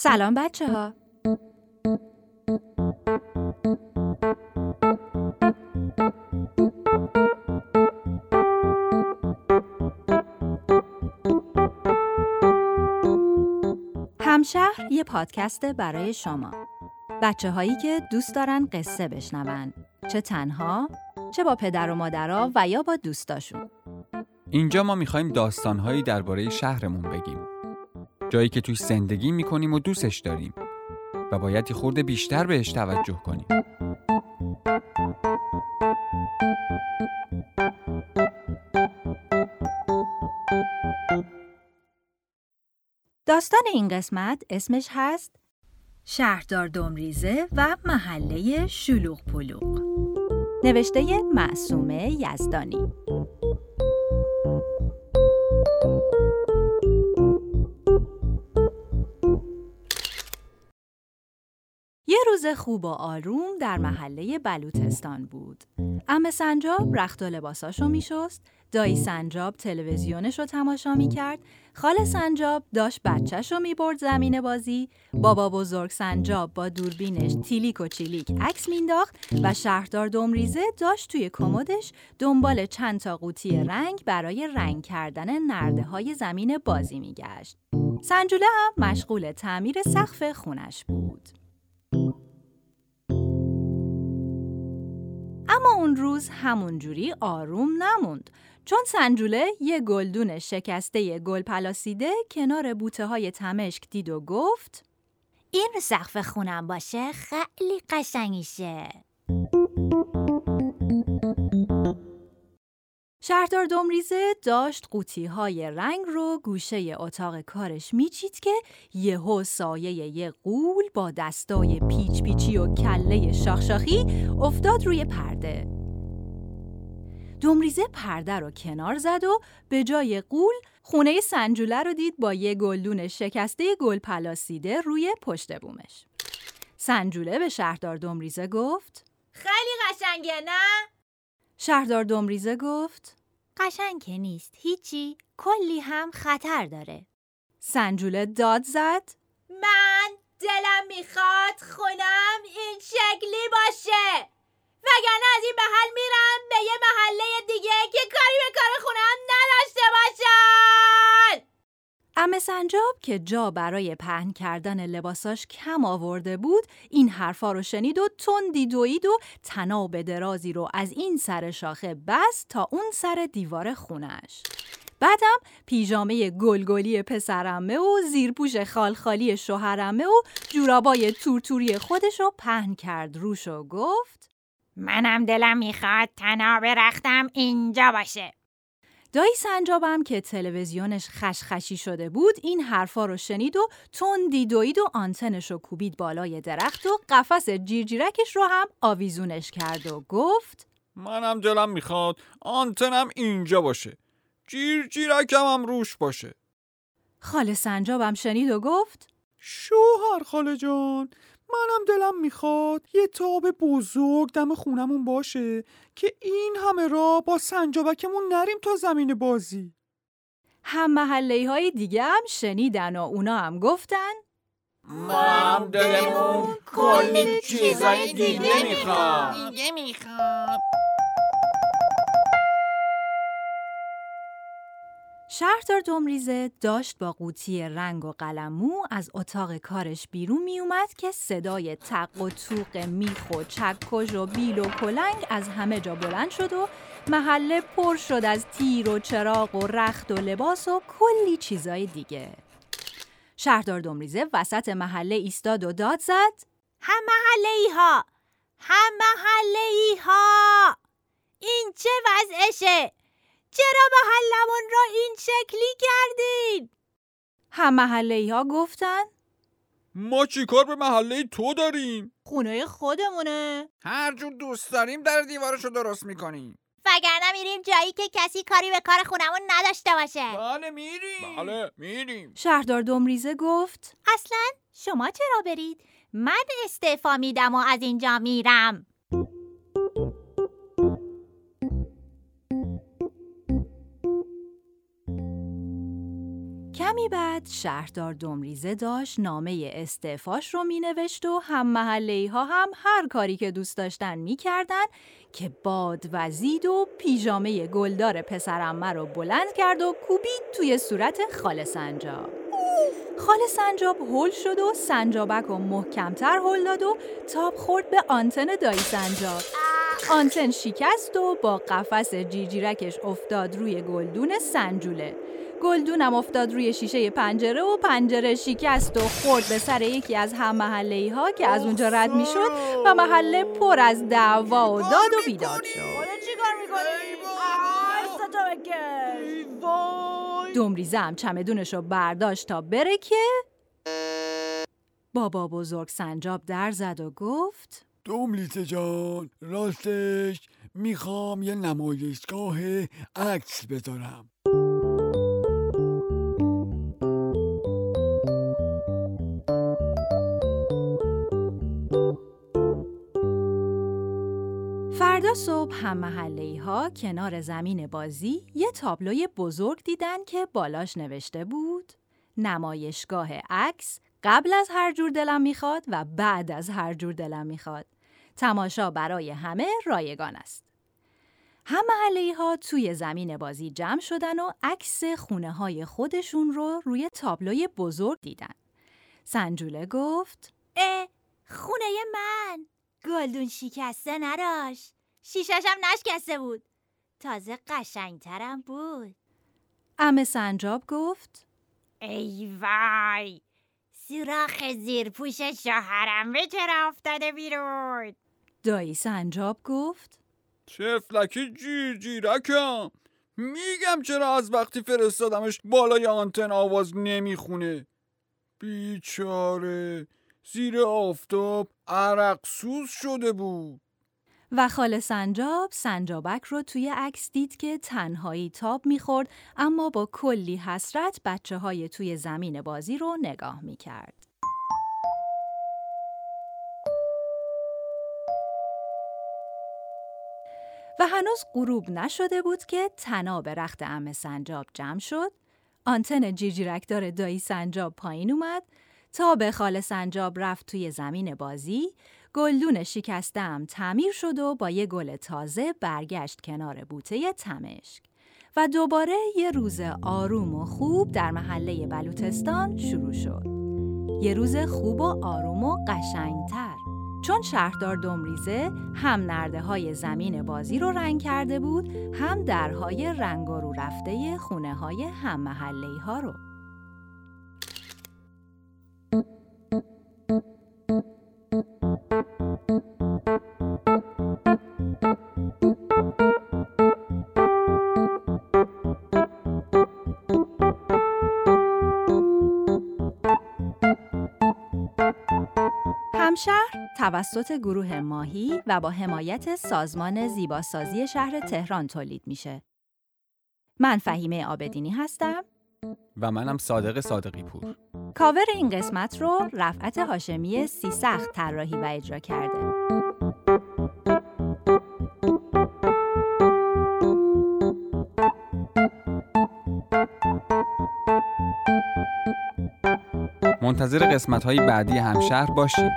سلام بچه ها همشهر یه پادکست برای شما. بچه هایی که دوست دارن قصه بشنون. چه تنها چه با پدر و مادرها و یا با دوستاشون. اینجا ما می‌خوایم داستانهایی درباره شهرمون بگیم. جایی که توش زندگی می‌کنیم و دوستش داریم و باید یه خورده بیشتر بهش توجه کنیم. داستان این قسمت اسمش هست شهردار دمریزه و محله شلوغ پلوغ. نوشته معصومه یزدانی. روز خوب و آروم در محله بلوتستان بود. ام سنجاب رخت و لباساشو میشست، دایی سنجاب تلویزیونش رو تماشا می‌کرد، خال سنجاب داشت بچهش رو می‌برد زمین بازی، بابا بزرگ سنجاب با دوربینش تیلیک و چیلیک عکس مینداخت و شهردار دمریزه داشت توی کمدش دنبال چند تا قوطی رنگ برای رنگ کردن نرده های زمین بازی میگشت. سنجوله هم مشغول تعمیر سقف خونش بود. اون روز همونجوری آروم نموند. چون سنجوله یه گلدون شکسته گل پلاسیده کنار بوته های تمشک دید و گفت این سقف خونم باشه خیلی قشنگیشه. شهردار دمریزه داشت قوطی های رنگ رو گوشه اتاق کارش میچید که یهو سایه یه قول با دستای پیچ پیچی و کله شاخشاخی افتاد روی پرده. دمریزه پرده رو کنار زد و به جای قول خونه سنجوله رو دید با یه گلدون شکسته گل پلاسیده روی پشت بومش. سنجوله به شهردار دمریزه گفت خیلی قشنگه نه؟ شهردار دمریزه گفت قشنگ که نیست. هیچی. کلی هم خطر داره. سنجوله داد زد. من دلم می‌خواد خونم این شکلی باشه. وگرنه از این محل میرم به یه محله دیگه که کاری به کار خونم نداشته باشن. ام سنجاب که جا برای پهن کردن لباساش کم آورده بود این حرفا رو شنید و تندی دوید و تناب درازی رو از این سر شاخه بست تا اون سر دیوار خونش. بعدم پیژامه گلگلی پسرمه و زیرپوش خالخالی شوهرمه و جورابای تورتوری خودش رو پهن کرد روش و گفت منم دلم می‌خواد تناب رختم اینجا باشه. دایی سنجابم که تلویزیونش خشخشی شده بود این حرفا رو شنید و تندی دوید و آنتنش رو کوبید بالای درخت و قفس جیرجیرکش رو هم آویزونش کرد و گفت منم دلم می‌خواد آنتنم اینجا باشه. جیرجیرکم هم روش باشه. خاله سنجابم شنید و گفت شوهر خاله جان منم دلم می‌خواد یه تاب بزرگ دم خونمون باشه که این همه را با سنجابکمون نریم تا زمین بازی. هم محله های دیگه هم شنیدن و اونا هم گفتن. ما هم دلمون کلی چیزای دیگه می‌خواد. دیگه می‌خواد. شهردار دمریزه داشت با قوطی رنگ و قلمو از اتاق کارش بیرون می اومد که صدای تق و توق میخ و چکش و بیل و کلنگ از همه جا بلند شد و محله پر شد از تیر و چراغ و رخت و لباس و کلی چیزای دیگه. شهردار دمریزه وسط محله ایستاد و داد زد هم محله ای ها هم محله ای ها این چه وضعشه چرا محلمون رو این شکلی کردین؟ هم محله ها گفتن؟ ما چیکار به محله تو داریم؟ خونه خودمونه. هر جور دوست داریم در دیوارشو درست می‌کنیم. وگرنه میریم جایی که کسی کاری به کار خونمون نداشته باشه. بله میریم. بله میریم. شهردار دمریزه گفت اصلا شما چرا برید؟ من استعفا میدم و از اینجا میرم. کمی بعد شهردار دمریزه داشت نامه استعفاش رو می نوشت و هم محله ها هم هر کاری که دوست داشتن می کردن که باد وزید و پیژامه گلدار پسرمه رو بلند کرد و کوبید توی صورت خاله سنجاب خاله سنجاب هل شد و سنجابک رو محکمتر هل داد و تاب خورد به آنتن دایی سنجاب آنتن شکست و با قفس جیجیرکش افتاد روی گلدون سنجوله. گلدونم افتاد روی شیشه پنجره و پنجره شکست و خورد به سر یکی از هم محله ها که از اونجا رد می شد و محله پر از دعوا و داد و بیداد شد. دمریزه هم چمدونش رو برداشت تا بره که بابا بزرگ سنجاب در زد و گفت دوملیزه جان راستش می‌خوام یه نمایشگاه عکس بذارم. فردا صبح هم محله ها کنار زمین بازی یه تابلوی بزرگ دیدن که بالاش نوشته بود نمایشگاه عکس قبل از هر جور دلم می‌خواد و بعد از هر جور دلم می‌خواد. تماشا برای همه رایگان است. هم محله ها توی زمین بازی جمع شدن و عکس خونه های خودشون رو روی تابلوی بزرگ دیدن. سنجوله گفت اه خونه من! گلدون شکسته نداشت شیششم نشکسته بود. تازه قشنگترم بود. ام سنجاب گفت ای وای سوراخ زیر پوش شوهرم به چرا افتاده بیرون؟ دایی سنجاب گفت چفلکی جیر جیرکم. میگم چرا از وقتی فرستادمش بالای آنتن آواز نمی‌خونه. بیچاره زیر آفتاب عرق سوز شده بود. و خاله سنجاب سنجابک رو توی عکس دید که تنهایی تاب می‌خورد اما با کلی حسرت بچه های توی زمین بازی رو نگاه می‌کرد. و هنوز غروب نشده بود که تناب رخت ام سنجاب جمع شد آنتن جیجیرکدار دایی سنجاب پایین اومد تا به خال سنجاب رفت توی زمین بازی گلدون شکستم تعمیر شد و با یه گل تازه برگشت کنار بوته تمشک. و دوباره یه روز آروم و خوب در محله بلوتستان شروع شد. یه روز خوب و آروم و قشنگتر. چون شهردار دمریزه هم نرده های زمین بازی رو رنگ کرده بود هم درهای رنگ رو رفته خونه های هم محله ها رو. همشهر توسط گروه ماهی و با حمایت سازمان زیباسازی شهر تهران تولید میشه. من فهیمه آبدینی هستم و منم صادق صادقی پور کاور این قسمت رو رفعت هاشمی سی سخت طراحی و اجرا کرده. منتظر قسمت های بعدی همشهر باشید